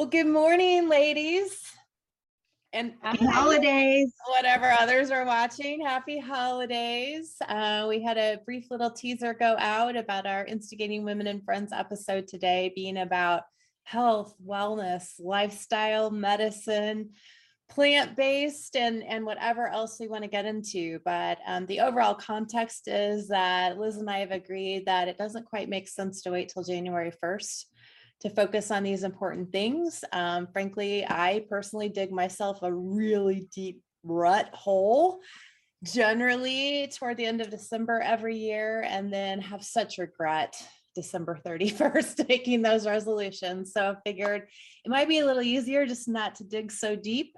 Well, good morning, ladies. And Happy holidays. whatever others are watching, happy holidays. Uh, we had a brief little teaser go out about our Instigating Women and Friends episode today being about health, wellness, lifestyle, medicine, plant-based and and whatever else we want to get into but um, the overall context is that liz and i have agreed that it doesn't quite make sense to wait till january 1st to focus on these important things um, frankly i personally dig myself a really deep rut hole generally toward the end of december every year and then have such regret December 31st, making those resolutions. So I figured it might be a little easier just not to dig so deep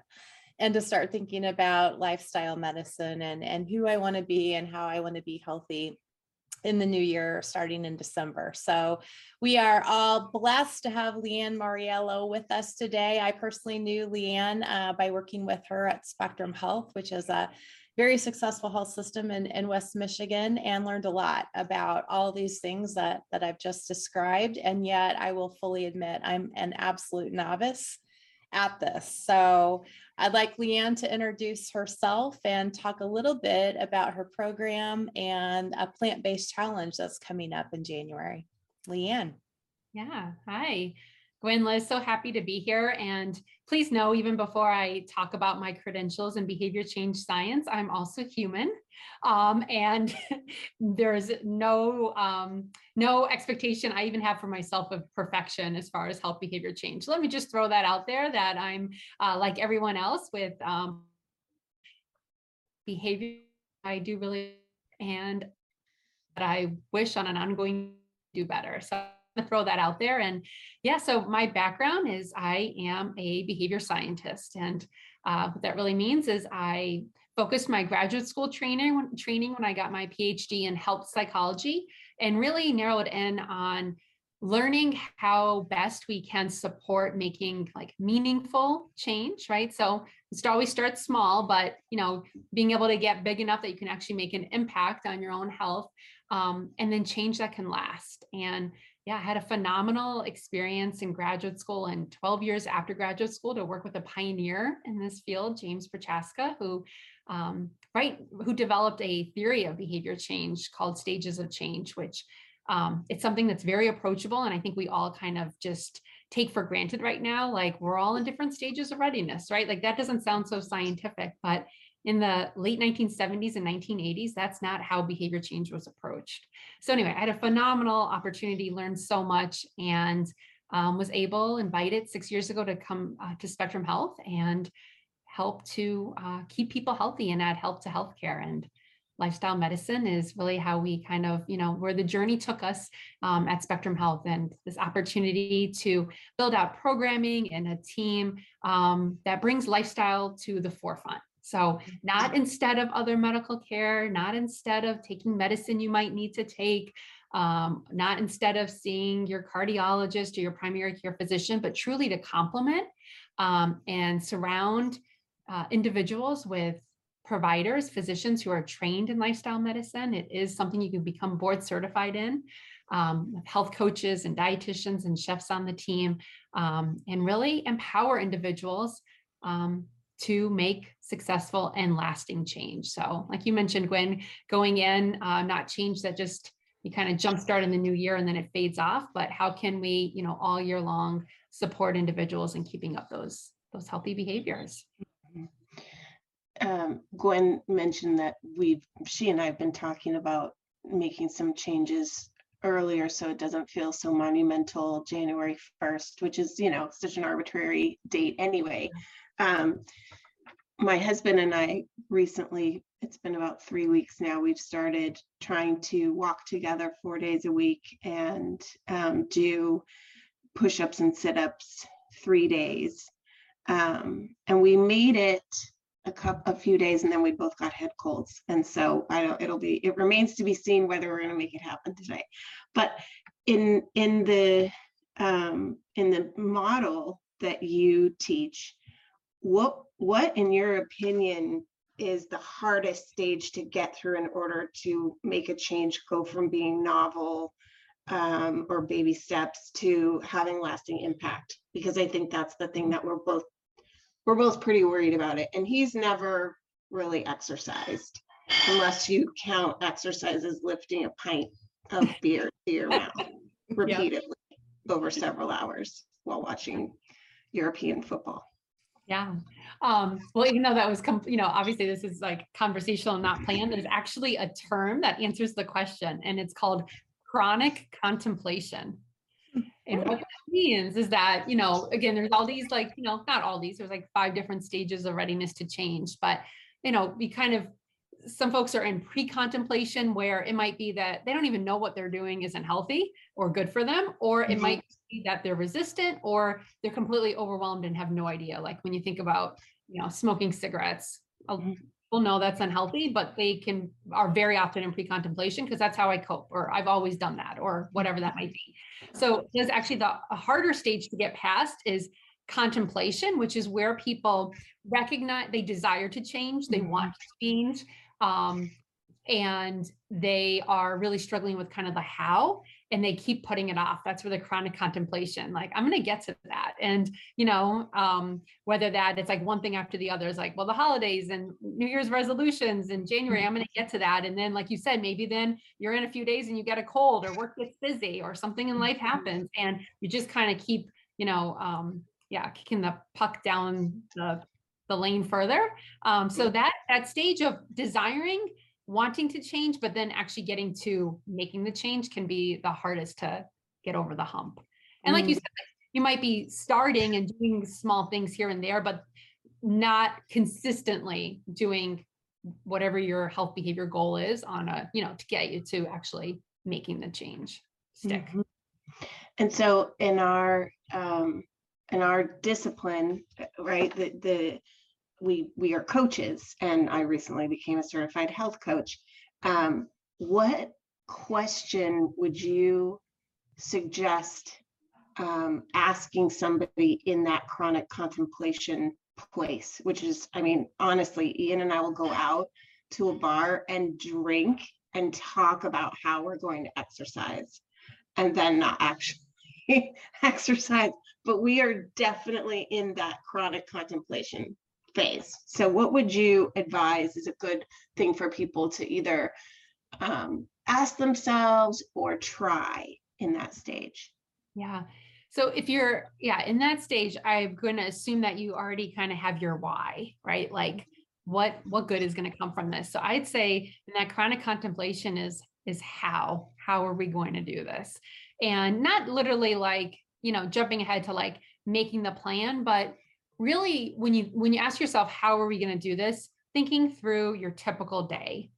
and to start thinking about lifestyle medicine and, and who I want to be and how I want to be healthy in the new year starting in December. So we are all blessed to have Leanne Mauriello with us today. I personally knew Leanne uh, by working with her at Spectrum Health, which is a very successful health system in, in West Michigan and learned a lot about all these things that, that I've just described. And yet I will fully admit I'm an absolute novice at this. So I'd like Leanne to introduce herself and talk a little bit about her program and a plant-based challenge that's coming up in January. Leanne. Yeah, hi. Gwen Liz, so happy to be here. And please know, even before I talk about my credentials in behavior change science, I'm also human. Um, and there's no, um, no expectation I even have for myself of perfection as far as health behavior change. Let me just throw that out there that I'm uh, like everyone else with um, behavior I do really, and that I wish on an ongoing do better. So to throw that out there. And yeah, so my background is I am a behavior scientist. And uh, what that really means is I focused my graduate school training, training when I got my PhD in health psychology and really narrowed in on learning how best we can support making like meaningful change right so it always starts small but you know being able to get big enough that you can actually make an impact on your own health um, and then change that can last and yeah, I had a phenomenal experience in graduate school and 12 years after graduate school to work with a pioneer in this field, James Prochaska, who um, right, who developed a theory of behavior change called stages of change, which um, it's something that's very approachable. And I think we all kind of just take for granted right now, like we're all in different stages of readiness, right? Like that doesn't sound so scientific, but in the late 1970s and 1980s, that's not how behavior change was approached. So anyway, I had a phenomenal opportunity, learned so much and um, was able, invited six years ago to come uh, to Spectrum Health and help to uh, keep people healthy and add help to healthcare. And lifestyle medicine is really how we kind of, you know, where the journey took us um, at Spectrum Health and this opportunity to build out programming and a team um, that brings lifestyle to the forefront. So not instead of other medical care, not instead of taking medicine you might need to take, um, not instead of seeing your cardiologist or your primary care physician, but truly to complement um, and surround uh, individuals with providers, physicians who are trained in lifestyle medicine. It is something you can become board certified in. Um, with health coaches and dietitians and chefs on the team, um, and really empower individuals um, to make successful and lasting change. So like you mentioned, Gwen, going in, uh, not change that just you kind of jumpstart in the new year and then it fades off, but how can we, you know, all year long support individuals in keeping up those, those healthy behaviors? Mm-hmm. Um, Gwen mentioned that we've, she and I have been talking about making some changes earlier so it doesn't feel so monumental January 1st, which is, you know, such an arbitrary date anyway. Um, my husband and I recently, it's been about three weeks now, we've started trying to walk together four days a week and um, do push ups and sit ups three days. Um, and we made it a couple a few days and then we both got head colds and so i don't it'll be it remains to be seen whether we're going to make it happen today but in in the um in the model that you teach what what in your opinion is the hardest stage to get through in order to make a change go from being novel um, or baby steps to having lasting impact? Because I think that's the thing that we're both, we're both pretty worried about it. And he's never really exercised unless you count exercise as lifting a pint of beer to your mouth repeatedly over several hours while watching European football. Yeah. Um, well, even though that was, com- you know, obviously this is like conversational, not planned, there's actually a term that answers the question and it's called chronic contemplation. And what that means is that, you know, again, there's all these like, you know, not all these, there's like five different stages of readiness to change, but, you know, we kind of, some folks are in pre-contemplation where it might be that they don't even know what they're doing isn't healthy or good for them, or it Mhm. might be that they're resistant or they're completely overwhelmed and have no idea. Like when you think about, you know, smoking cigarettes, Mhm. people know that's unhealthy, but they can are very often in pre-contemplation because that's how I cope, or I've always done that, or whatever that might be. So there's actually the a harder stage to get past is contemplation, which is where people recognize they desire to change, they want to change, um, and they are really struggling with kind of the how and they keep putting it off. That's where the chronic contemplation like i'm going to get to that. And you know um whether that it's like one thing after the other is like well the holidays and new year's resolutions in january i'm going to get to that. And then like you said maybe then you're in a few days and you get a cold or work gets busy or something in life happens and you just kind of keep you know um yeah kicking the puck down the the lane further um so that that stage of desiring wanting to change, but then actually getting to making the change can be the hardest to get over the hump. And like you said, you might be starting and doing small things here and there, but not consistently doing whatever your health behavior goal is on a, you know, to get you to actually making the change stick. Mhm. And so in our, um, in our discipline, uh, right, the, the, we, we are coaches and I recently became a certified health coach. Um, what question would you suggest um, asking somebody in that chronic contemplation place, which is, I mean, honestly, Ian and I will go out to a bar and drink and talk about how we're going to exercise and then not actually exercise. But we are definitely in that chronic contemplation phase. So, what would you advise is a good thing for people to either um, ask themselves or try in that stage? Yeah. So if you're, yeah, in that stage, I'm going to assume that you already kind of have your why, right? Like what what good is going to come from this? So I'd say in that chronic contemplation is is how how are we going to do this? And not literally like, you know, jumping ahead to like making the plan, but really when you when you ask yourself how are we going to do this, thinking through your typical day.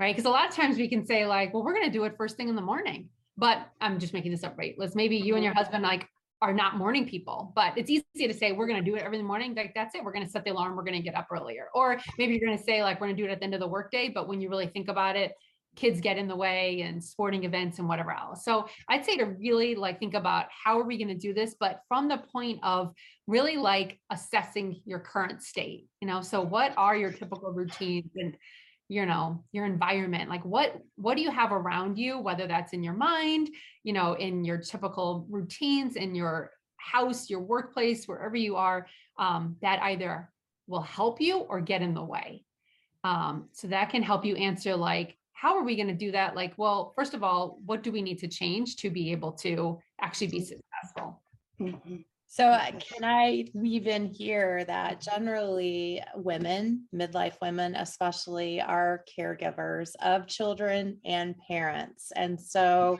Right? Because a lot of times we can say like, well, we're going to do it first thing in the morning but I'm just making this up, right? Let's maybe you and your mm-hmm. husband like are not morning people, but it's easy to say we're going to do it every morning. Like that's it. We're going to set the alarm. We're going to get up earlier. Or maybe you're going to say like we're going to do it at the end of the workday. But when you really think about it, kids get in the way and sporting events and whatever else. So I'd say to really like think about how are we going to do this, but from the point of really like assessing your current state. You know, so what are your typical routines and you know your environment like what what do you have around you whether that's in your mind you know in your typical routines in your house your workplace wherever you are um, that either will help you or get in the way um, so that can help you answer like how are we going to do that like well first of all what do we need to change to be able to actually be successful Mhm. So uh, can I weave in here that generally women, midlife women especially, are caregivers of children and parents. And so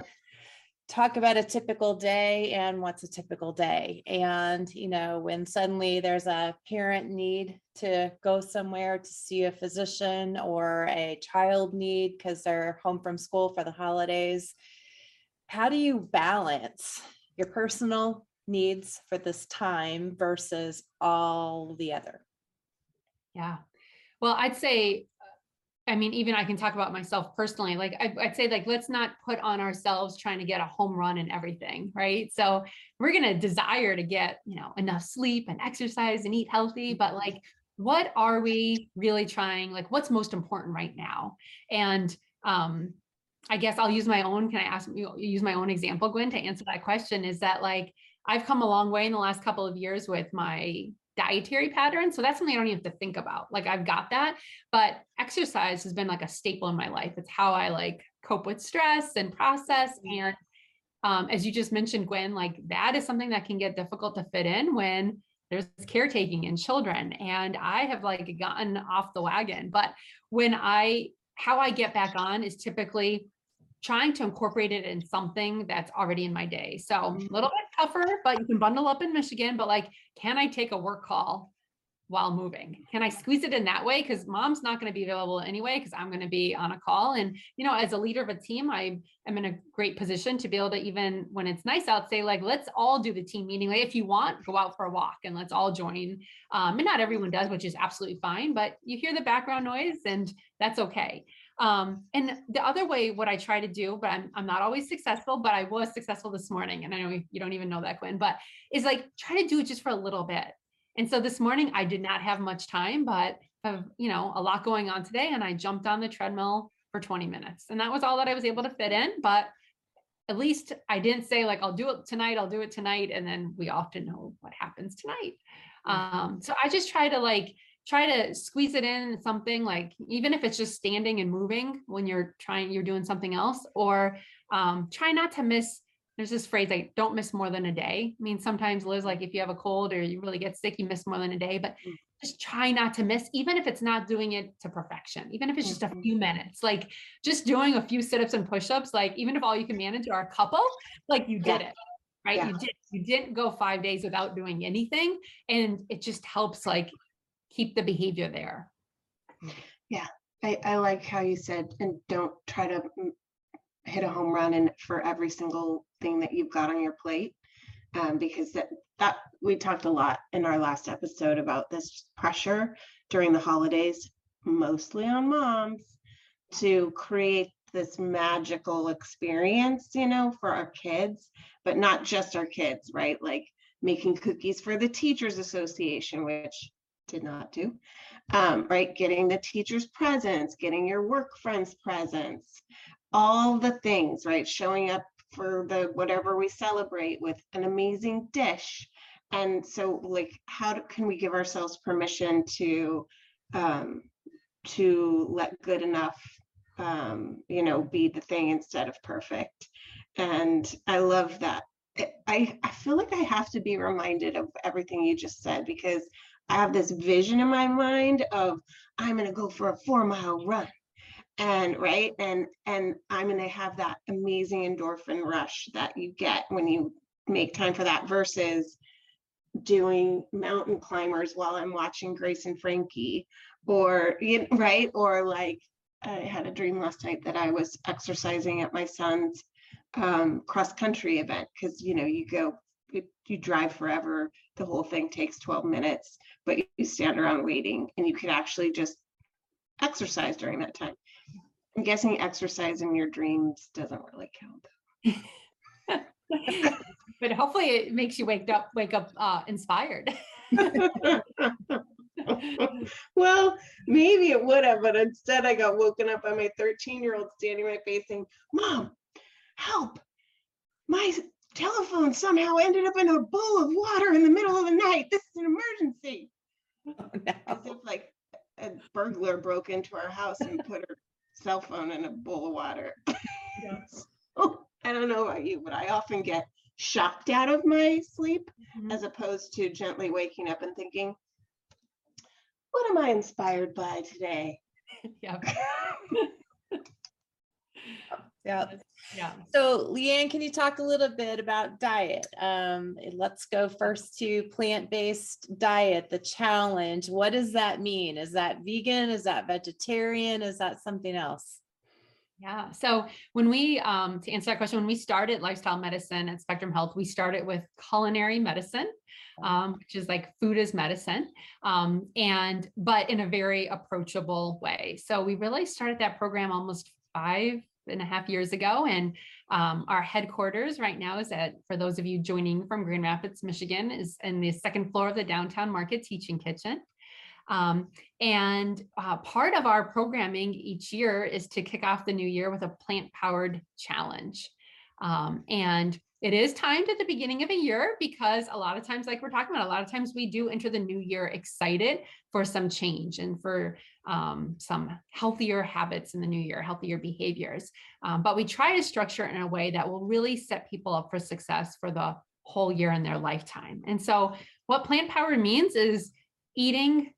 talk about a typical day and what's a typical day. And, you know, when suddenly there's a parent need to go somewhere to see a physician or a child need because they're home from school for the holidays, how do you balance your personal needs for this time versus all the other. Yeah. Well, I'd say, I mean, even I can talk about myself personally. Like, I, would say, like, let's not put on ourselves trying to get a home run and everything, right? So we're going to desire to get, you know, enough sleep and exercise and eat healthy, but like, what are we really trying? Like, what's most important right now? And, um, I guess I'll use my own. Can I ask you use my own example, Gwen, to answer that question? Is that like I've come a long way in the last couple of years with my dietary pattern. So that's something I don't even have to think about. Like I've got that, but exercise has been like a staple in my life. It's how I like cope with stress and process. And um, as you just mentioned, Gwen, like that is something that can get difficult to fit in when there's caretaking and children. And I have like gotten off the wagon. But when I, how I get back on is typically trying to incorporate it in something that's already in my day. So a Mm-hmm. little bit tougher, but you can bundle up in Michigan. But like, can I take a work call while moving? Can I squeeze it in that way? Because mom's not going to be available anyway, because I'm going to be on a call. And, you know, as a leader of a team, I am in a great position to be able to, even when it's nice out, say, like, let's all do the team meeting. Like, if you want, go out for a walk and let's all join. Um, and not everyone does, which is absolutely fine, but you hear the background noise and that's okay. Um, and the other way, what I try to do, but I'm, I'm not always successful, but I was successful this morning. And I know you don't even know that, Gwen, but is like try to do it just for a little bit. And so this morning I did not have much time, but have, you know, a lot going on today. And I jumped on the treadmill for 20 minutes. And that was all that I was able to fit in. But at least I didn't say like, I'll do it tonight. I'll do it tonight. And then we often know what happens tonight. Um, so I just try to like, try to squeeze it in something like even if it's just standing and moving when you're trying you're doing something else or um, try not to miss there's this phrase like don't miss more than a day i mean sometimes liz like if you have a cold or you really get sick you miss more than a day but Mm. just try not to miss even if it's not doing it to perfection even if it's just a Mhm. few minutes like just doing a few sit-ups and push-ups like even if all you can manage are a couple like you did Yeah. it right Yeah. you did you didn't go five days without doing anything and it just helps like keep the behavior there. I, I like how you said, and don't try to mm, hit a home run and for every single thing that you've got on your plate. Um, because that, that, we talked a lot in our last episode about this pressure during the holidays, mostly on moms, to create this magical experience, you know, for our kids, but not just our kids, right? Like making cookies for the Teachers Association, which did not do um, right? Getting the teacher's presents, getting your work friends' presents, all the things, right? Showing up for the whatever we celebrate with an amazing dish. And so, like, how do, can we give ourselves permission to um, to let good enough, um, you know, be the thing instead of perfect? And I love that. I- I feel like I have to be reminded of everything you just said because I have this vision in my mind of I'm gonna go for a four mile run. And right, and and I'm gonna have that amazing endorphin rush that you get when you make time for that versus doing mountain climbers while I'm watching Grace and Frankie or you know, right or like I had a dream last night that I was exercising at my son's um, cross country event because you know you go you, you drive forever the whole thing takes 12 minutes but you- you stand around waiting and you could actually just exercise during that time i'm guessing exercise in your dreams doesn't really count. But hopefully it makes you wake up wake up uh, inspired. well maybe it would have but instead i got woken up by my 13 year old standing right face saying mom help! My telephone somehow ended up in a bowl of water in the middle of the night. This is an emergency. Oh, as if like a burglar broke into our house and put her cell phone in a bowl of water. So, I don't know about you, but I often get shocked out of my sleep Mhm. as opposed to gently waking up and thinking, what am I inspired by today? yeah, Yeah. yeah. So Leanne, can you talk a little bit about diet? Um, let's go first to plant-based diet, the challenge. What does that mean? Is that vegan? Is that vegetarian? Is that something else? Yeah. So when we, um, to answer that question, when we started lifestyle medicine at Spectrum Health, we started with culinary medicine, um, which is like food is medicine, um, and but in a very approachable way. So we really started that program almost five and a half years ago, and um, our headquarters right now is at for those of you joining from Grand Rapids, Michigan, is in the second floor of the downtown market teaching kitchen. Um, and uh, part of our programming each year is to kick off the new year with a plant powered challenge. Um, and it is timed at the beginning of a year because a lot of times, like we're talking about, a lot of times we do enter the new year excited for some change and for um, some healthier habits in the new year, healthier behaviors. Um, but we try to structure it in a way that will really set people up for success for the whole year in their lifetime. And so, what plant power means is eating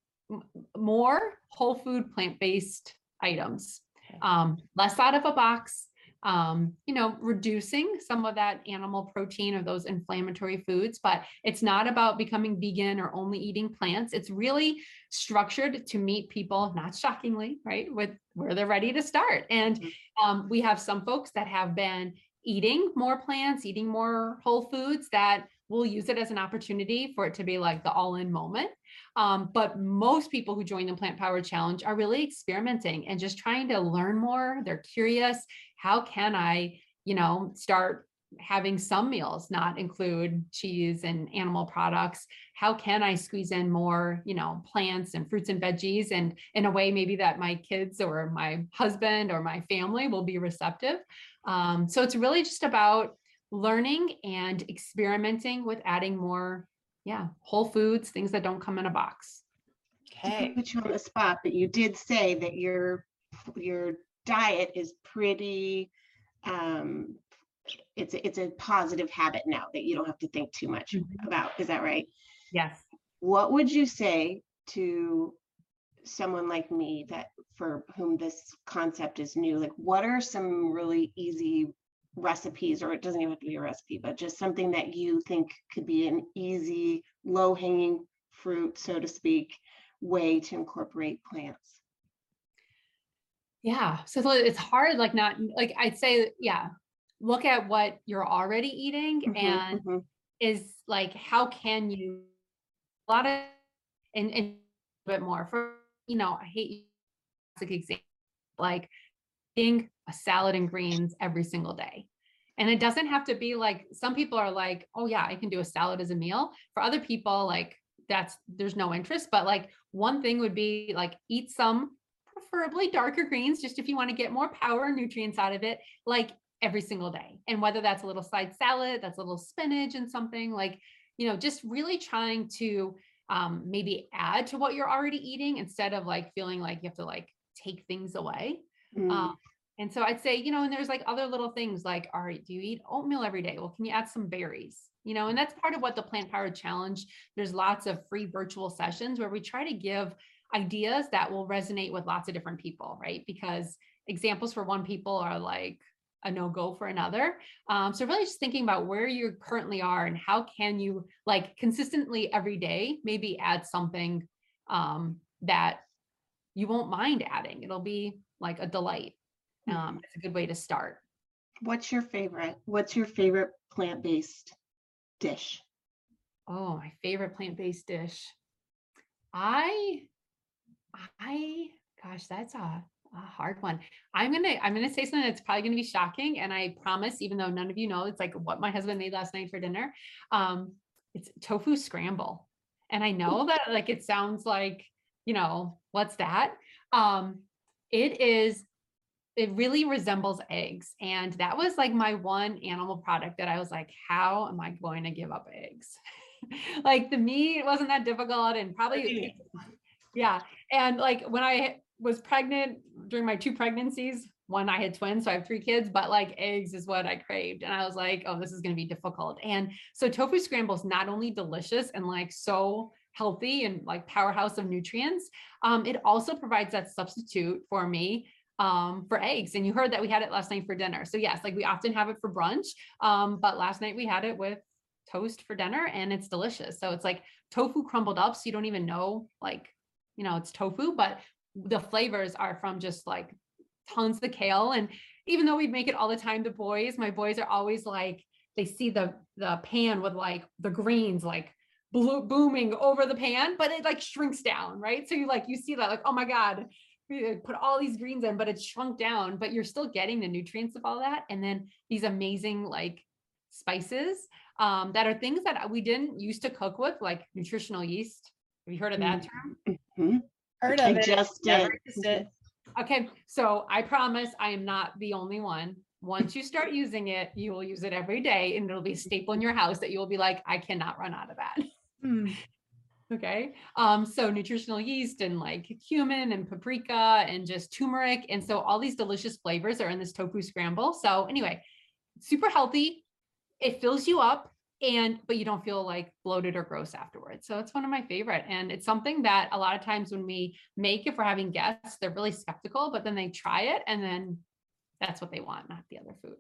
more whole food plant based items, um, less out of a box, um, you know, reducing some of that animal protein or those inflammatory foods, but it's not about becoming vegan or only eating plants. It's really structured to meet people, not shockingly, right, with where they're ready to start. And Mm-hmm. um, we have some folks that have been eating more plants, eating more whole foods that will use it as an opportunity for it to be like the all in moment. Um, but most people who join the Plant Power Challenge are really experimenting and just trying to learn more. They're curious. How can I, you know, start having some meals not include cheese and animal products? How can I squeeze in more, you know, plants and fruits and veggies and in a way maybe that my kids or my husband or my family will be receptive? Um, so it's really just about learning and experimenting with adding more, yeah, whole foods, things that don't come in a box. to Okay. put you on the spot, but you did say that your your diet is pretty um it's a- it's a positive habit now that you don't have to think too much Mhm. about. Is that right? Yes. What would you say to someone like me that for whom this concept is new? Like what are some really easy recipes or it doesn't even have to be a recipe, but just something that you think could be an easy, low hanging fruit, so to speak, way to incorporate plants? Yeah. So it's- hard, like not like I'd say, yeah, look at what you're already eating Mhm, and mhm. is like how can you a lot of and, and a bit more for you know, I hate classic example like eating a salad and greens every single day. And it doesn't have to be like some people are like, oh yeah, I can do a salad as a meal. For other people, like that's there's no interest. But like one thing would be like eat some preferably darker greens, just if you want to get more power and nutrients out of it, like every single day. And whether that's a little side salad, that's a little spinach and something like, you know, just really trying to um, maybe add to what you're already eating instead of like feeling like you have to like take things away. Mm, Um, and so I'd say, you know, and there's like other little things like, all right, do you eat oatmeal every day? Well, can you add some berries? You know, and that's part of what the Plant Powered Challenge. There's lots of free virtual sessions where we try to give ideas that will resonate with lots of different people, right? Because examples for one people are like a no go for another. Um, so really just thinking about where you currently are and how can you like consistently every day maybe add something um, that you won't mind adding. It'll be like a delight. Um, it's a good way to start. What's your favorite? What's your favorite plant-based dish? Oh, my favorite plant-based dish. I, I, gosh, that's a, a hard one. I'm gonna, I'm gonna say something that's probably gonna be shocking, and I promise, even though none of you know, it's like what my husband made last night for dinner. Um, it's tofu scramble, and I know that like it sounds like, you know, what's that? Um, it is it really resembles eggs. And that was like my one animal product that I was like, how am I going to give up eggs? like the meat wasn't that difficult and probably, yeah. And like when I was pregnant during my two pregnancies, one, I had twins, so I have three kids, but like eggs is what I craved. And I was like, oh, this is going to be difficult. And so tofu scramble is not only delicious and like so healthy and like powerhouse of nutrients, um, it also provides that substitute for me um, for eggs. And you heard that we had it last night for dinner. So yes, like we often have it for brunch. Um, but last night we had it with toast for dinner and it's delicious. So it's like tofu crumbled up. So you don't even know like, you know, it's tofu, but the flavors are from just like tons of kale. And even though we make it all the time, the boys, my boys are always like, they see the the pan with like the greens like blue, booming over the pan, but it like shrinks down, right? So you like you see that like, oh my God, put all these greens in, but it's shrunk down, but you're still getting the nutrients of all that. And then these amazing like spices um, that are things that we didn't used to cook with, like nutritional yeast. Have you heard of that term? Heard I of it. just never did. used it. Okay, so I promise I am not the only one. Once you start using it, you will use it every day and it'll be a staple in your house that you will be like, I cannot run out of that. Hmm. Okay. Um, so nutritional yeast and like cumin and paprika and just turmeric. And so all these delicious flavors are in this tofu scramble. So anyway, super healthy. It fills you up and but you don't feel like bloated or gross afterwards. So it's one of my favorite. And it's something that a lot of times when we make, if we're having guests, they're really skeptical, but then they try it and then that's what they want, not the other food.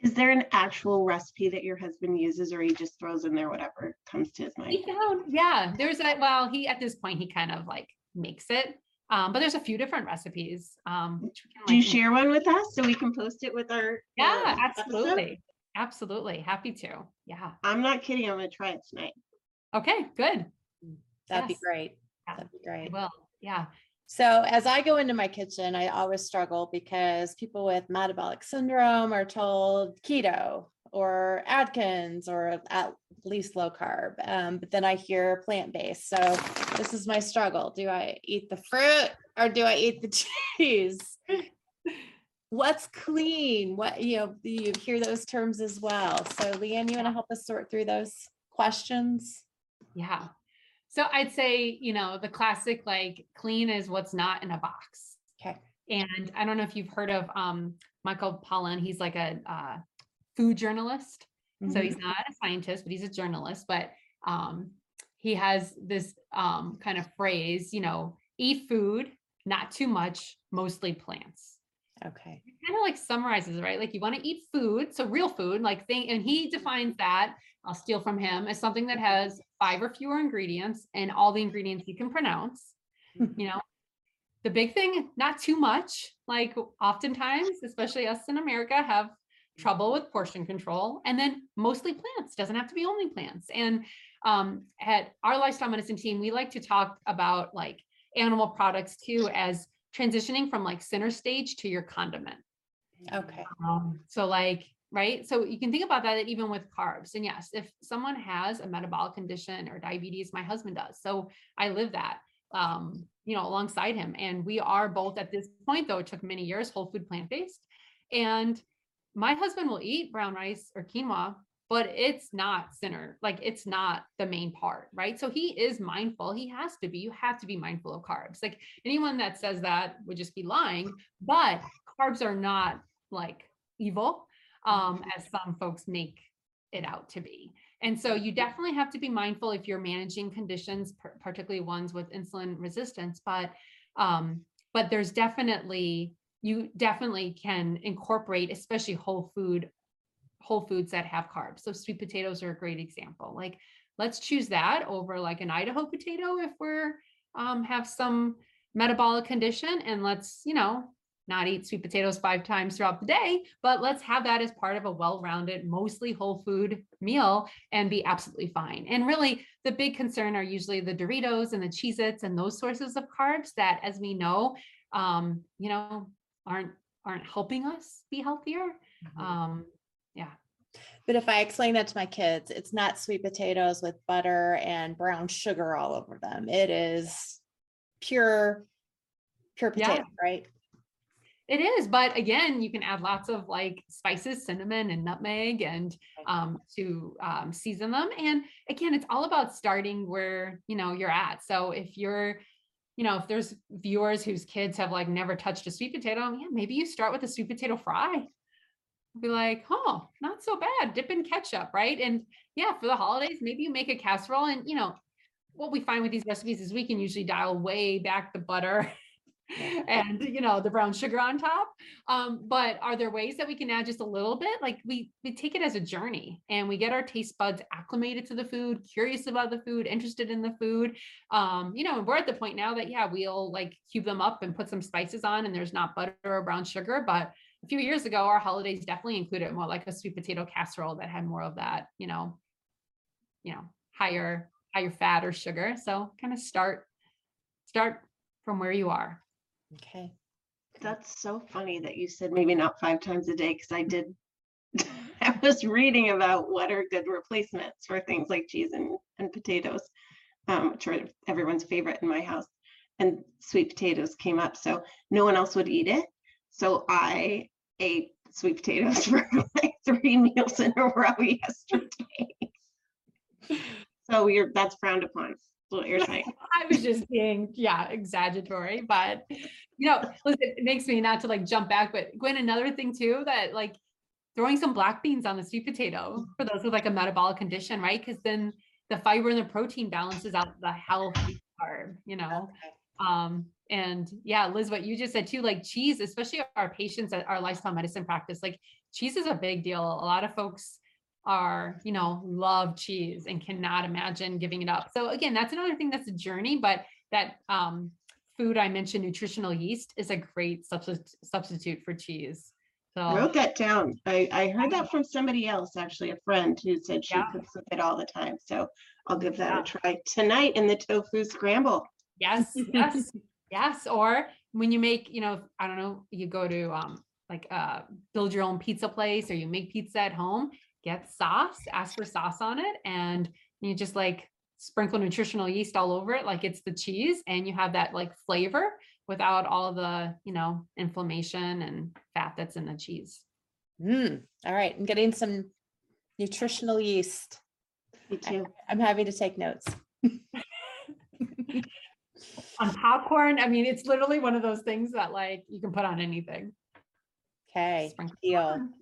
Is there an actual recipe that your husband uses or he just throws in there whatever comes to his mind? He found, yeah, there's a, well, he, at this point, he kind of like makes it. Um, but there's a few different recipes. Um, which we can, Do you share one with us so we can post it with our? Yeah, uh, episode? absolutely. Absolutely. Happy to. Yeah. I'm not kidding. I'm gonna try it tonight. Okay, good. That'd be great. Yeah. That'd be great. will. Yeah. So as I go into my kitchen, I always struggle because people with metabolic syndrome are told keto or Atkins or at least low carb. Um, but then I hear plant-based. So this is my struggle. Do I eat the fruit or do I eat the cheese? What's clean? What, you know, you hear those terms as well. So Leanne, you want to help us sort through those questions? Yeah. So I'd say, you know, the classic like clean is what's not in a box. Okay. And I don't know if you've heard of um, Michael Pollan. He's like a uh, food journalist. So Mhm. he's not a scientist, but he's a journalist. But um, he has this um, kind of phrase, you know, eat food, not too much, mostly plants. Okay. Kind of like summarizes, right? Like you want to eat food, so real food, like thing, and he defines that. I'll steal from him as something that has five or fewer ingredients and all the ingredients you can pronounce. You know, the big thing, not too much. Like oftentimes, especially us in America, have trouble with portion control and then mostly plants doesn't have to be only plants and um, at our lifestyle medicine team we like to talk about like animal products too as transitioning from like center stage to your condiment Okay. um, so like right? So you can think about that even with carbs. And yes if someone has a metabolic condition or diabetes my husband does. So i live that um, you know alongside him. And we are both at this point though it took many years whole food plant-based. And my husband will eat brown rice or quinoa but it's not center like it's not the main part right? So he is mindful. He has to be. You have to be mindful of carbs. Like anyone that says that would just be lying but carbs are not like evil um as some folks make it out to be. And so you definitely have to be mindful if you're managing conditions particularly ones with insulin resistance but um but there's definitely you definitely can incorporate especially whole food whole foods that have carbs. So sweet potatoes are a great example. Like let's choose that over like an idaho potato if we're um have some metabolic condition and let's you know not eat sweet potatoes five times throughout the day but let's have that as part of a well-rounded mostly whole food meal and be absolutely fine and really the big concern are usually the doritos and the cheez its and those sources of carbs that as we know um you know aren't aren't helping us be healthier um yeah But if I explain that to my kids, it's not sweet potatoes with butter and brown sugar all over them. It is pure, pure Yeah. potato, right? It is, but again, you can add lots of like spices, cinnamon and nutmeg and um, to um, season them. And again, it's all about starting where, you know, you're at. So if you're, you know, if there's viewers whose kids have like never touched a sweet potato, yeah, maybe you start with a sweet potato fry. Be like, oh, not so bad. Dip in ketchup, right? And yeah, for the holidays, maybe you make a casserole and, you know, what we find with these recipes is we can usually dial way back the butter and you know the brown sugar on top um, but are there ways that we can add just a little bit? Like we we take it as a journey and we get our taste buds acclimated to the food curious about the food interested in the food um, you know and we're at the point now that yeah we'll like cube them up and put some spices on and there's not butter or brown sugar but a few years ago our holidays definitely included more like a sweet potato casserole that had more of that you know you know higher higher fat or sugar. So kind of start start from where you are Okay. That's so funny that you said maybe not five times a day, because I did. I was reading about what are good replacements for things like cheese and, and potatoes, um, which are everyone's favorite in my house. and sweet potatoes came up. So no one else would eat it. So I ate sweet potatoes for like three meals in a row yesterday. So you're that's frowned upon. You're saying. I was just being, yeah, exaggeratory, but you know, listen, it makes me not to like jump back, but Gwen, another thing too, that like throwing some black beans on the sweet potato for those with like a metabolic condition, right? Because then the fiber and the protein balances out the healthy carb, you know. Um, and yeah, Liz, what you just said too, like cheese, especially our patients at our lifestyle medicine practice, like cheese is a big deal. A lot of folks are, you know, love cheese and cannot imagine giving it up. So again, that's another thing that's a journey, but that um, food I mentioned, nutritional yeast, is a great substitute substitute for cheese. So I wrote that down. I, I heard that from somebody else, actually, a friend who said she Yeah. cooks with it all the time. So I'll give that Yeah. a try tonight in the tofu scramble. yes, yes, yes. Or when you make, you know, I don't know, you go to um like uh build your own pizza place or you make pizza at home, get sauce, ask for sauce on it, and you just like sprinkle nutritional yeast all over it like it's the cheese and you have that like flavor without all the you know inflammation and fat that's in the cheese Mm, all right, I'm getting some nutritional yeast. Me I- too. I'm happy to take notes. on popcorn i mean it's literally one of those things that like you can put on anything Okay, Sprinkle deal. on.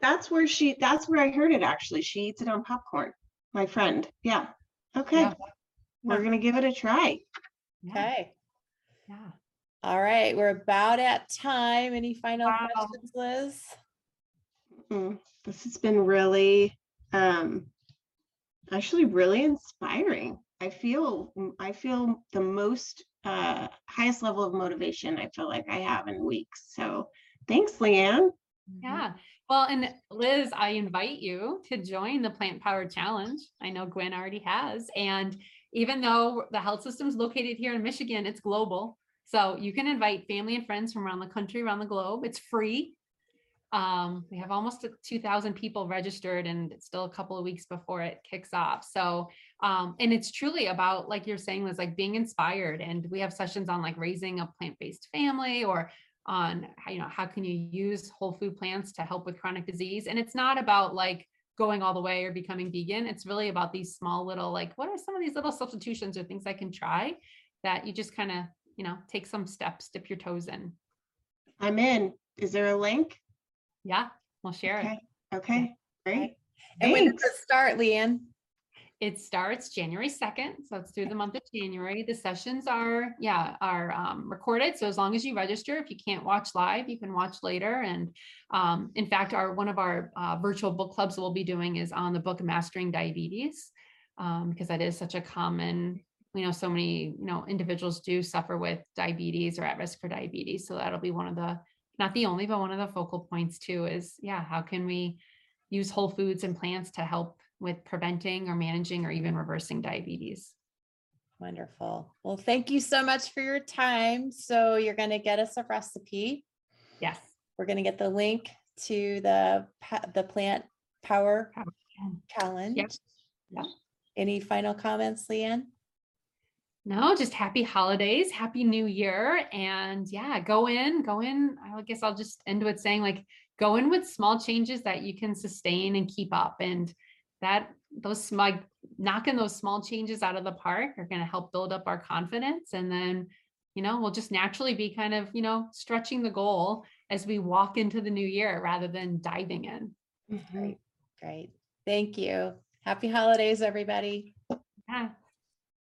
That's where she, that's where I heard it, actually. She eats it on popcorn. My friend. Yeah. Okay. Yeah. We're Yeah. gonna give it a try. Okay, yeah. all right, we're about at time. Any final Wow. questions, Liz? Mm, This has been really, um, actually really inspiring. I feel, I feel the most, uh, highest level of motivation I feel like I have in weeks. So thanks, Leanne. Yeah. Well, and Liz, I invite you to join the Plant Power Challenge. I know Gwen already has. And even though the health system is located here in Michigan, it's global. So you can invite family and friends from around the country, around the globe. It's free. Um, we have almost 2,000 people registered, and it's still a couple of weeks before it kicks off. So, um, and it's truly about, like you're saying, was like being inspired. And we have sessions on like raising a plant based family or on you know how can you use whole food plants to help with chronic disease and it's not about like going all the way or becoming vegan it's really about these small little like what are some of these little substitutions or things i can try that you just kind of you know take some steps dip your toes in I'm in. Is there a link? yeah we'll share it Okay, okay, great. And when does Thanks. it start, Leanne? It starts January 2nd, so it's through the month of January. The sessions are, yeah, are um, recorded. So as long as you register, if you can't watch live, you can watch later. And um, in fact, our one of our uh, virtual book clubs we'll be doing is on the book Mastering Diabetes, um, because that is such a common, you know, so many, you know, individuals do suffer with diabetes or at risk for diabetes. So that'll be one of the, not the only, but one of the focal points too is, yeah, how can we use whole foods and plants to help with preventing or managing or even reversing diabetes. Wonderful. Well, thank you so much for your time. So you're going to get us a recipe. Yes. We're going to get the link to the the plant power Power challenge. Yeah. Any final comments, Leanne? No, just happy holidays, happy new year. And yeah, go in, go in. I guess I'll just end with saying like go in with small changes that you can sustain and keep up. And that those like knocking those small changes out of the park are going to help build up our confidence. And then, you know, we'll just naturally be kind of, you know, stretching the goal as we walk into the new year rather than diving in. Great. Great. Thank you. Happy holidays, everybody. Yeah.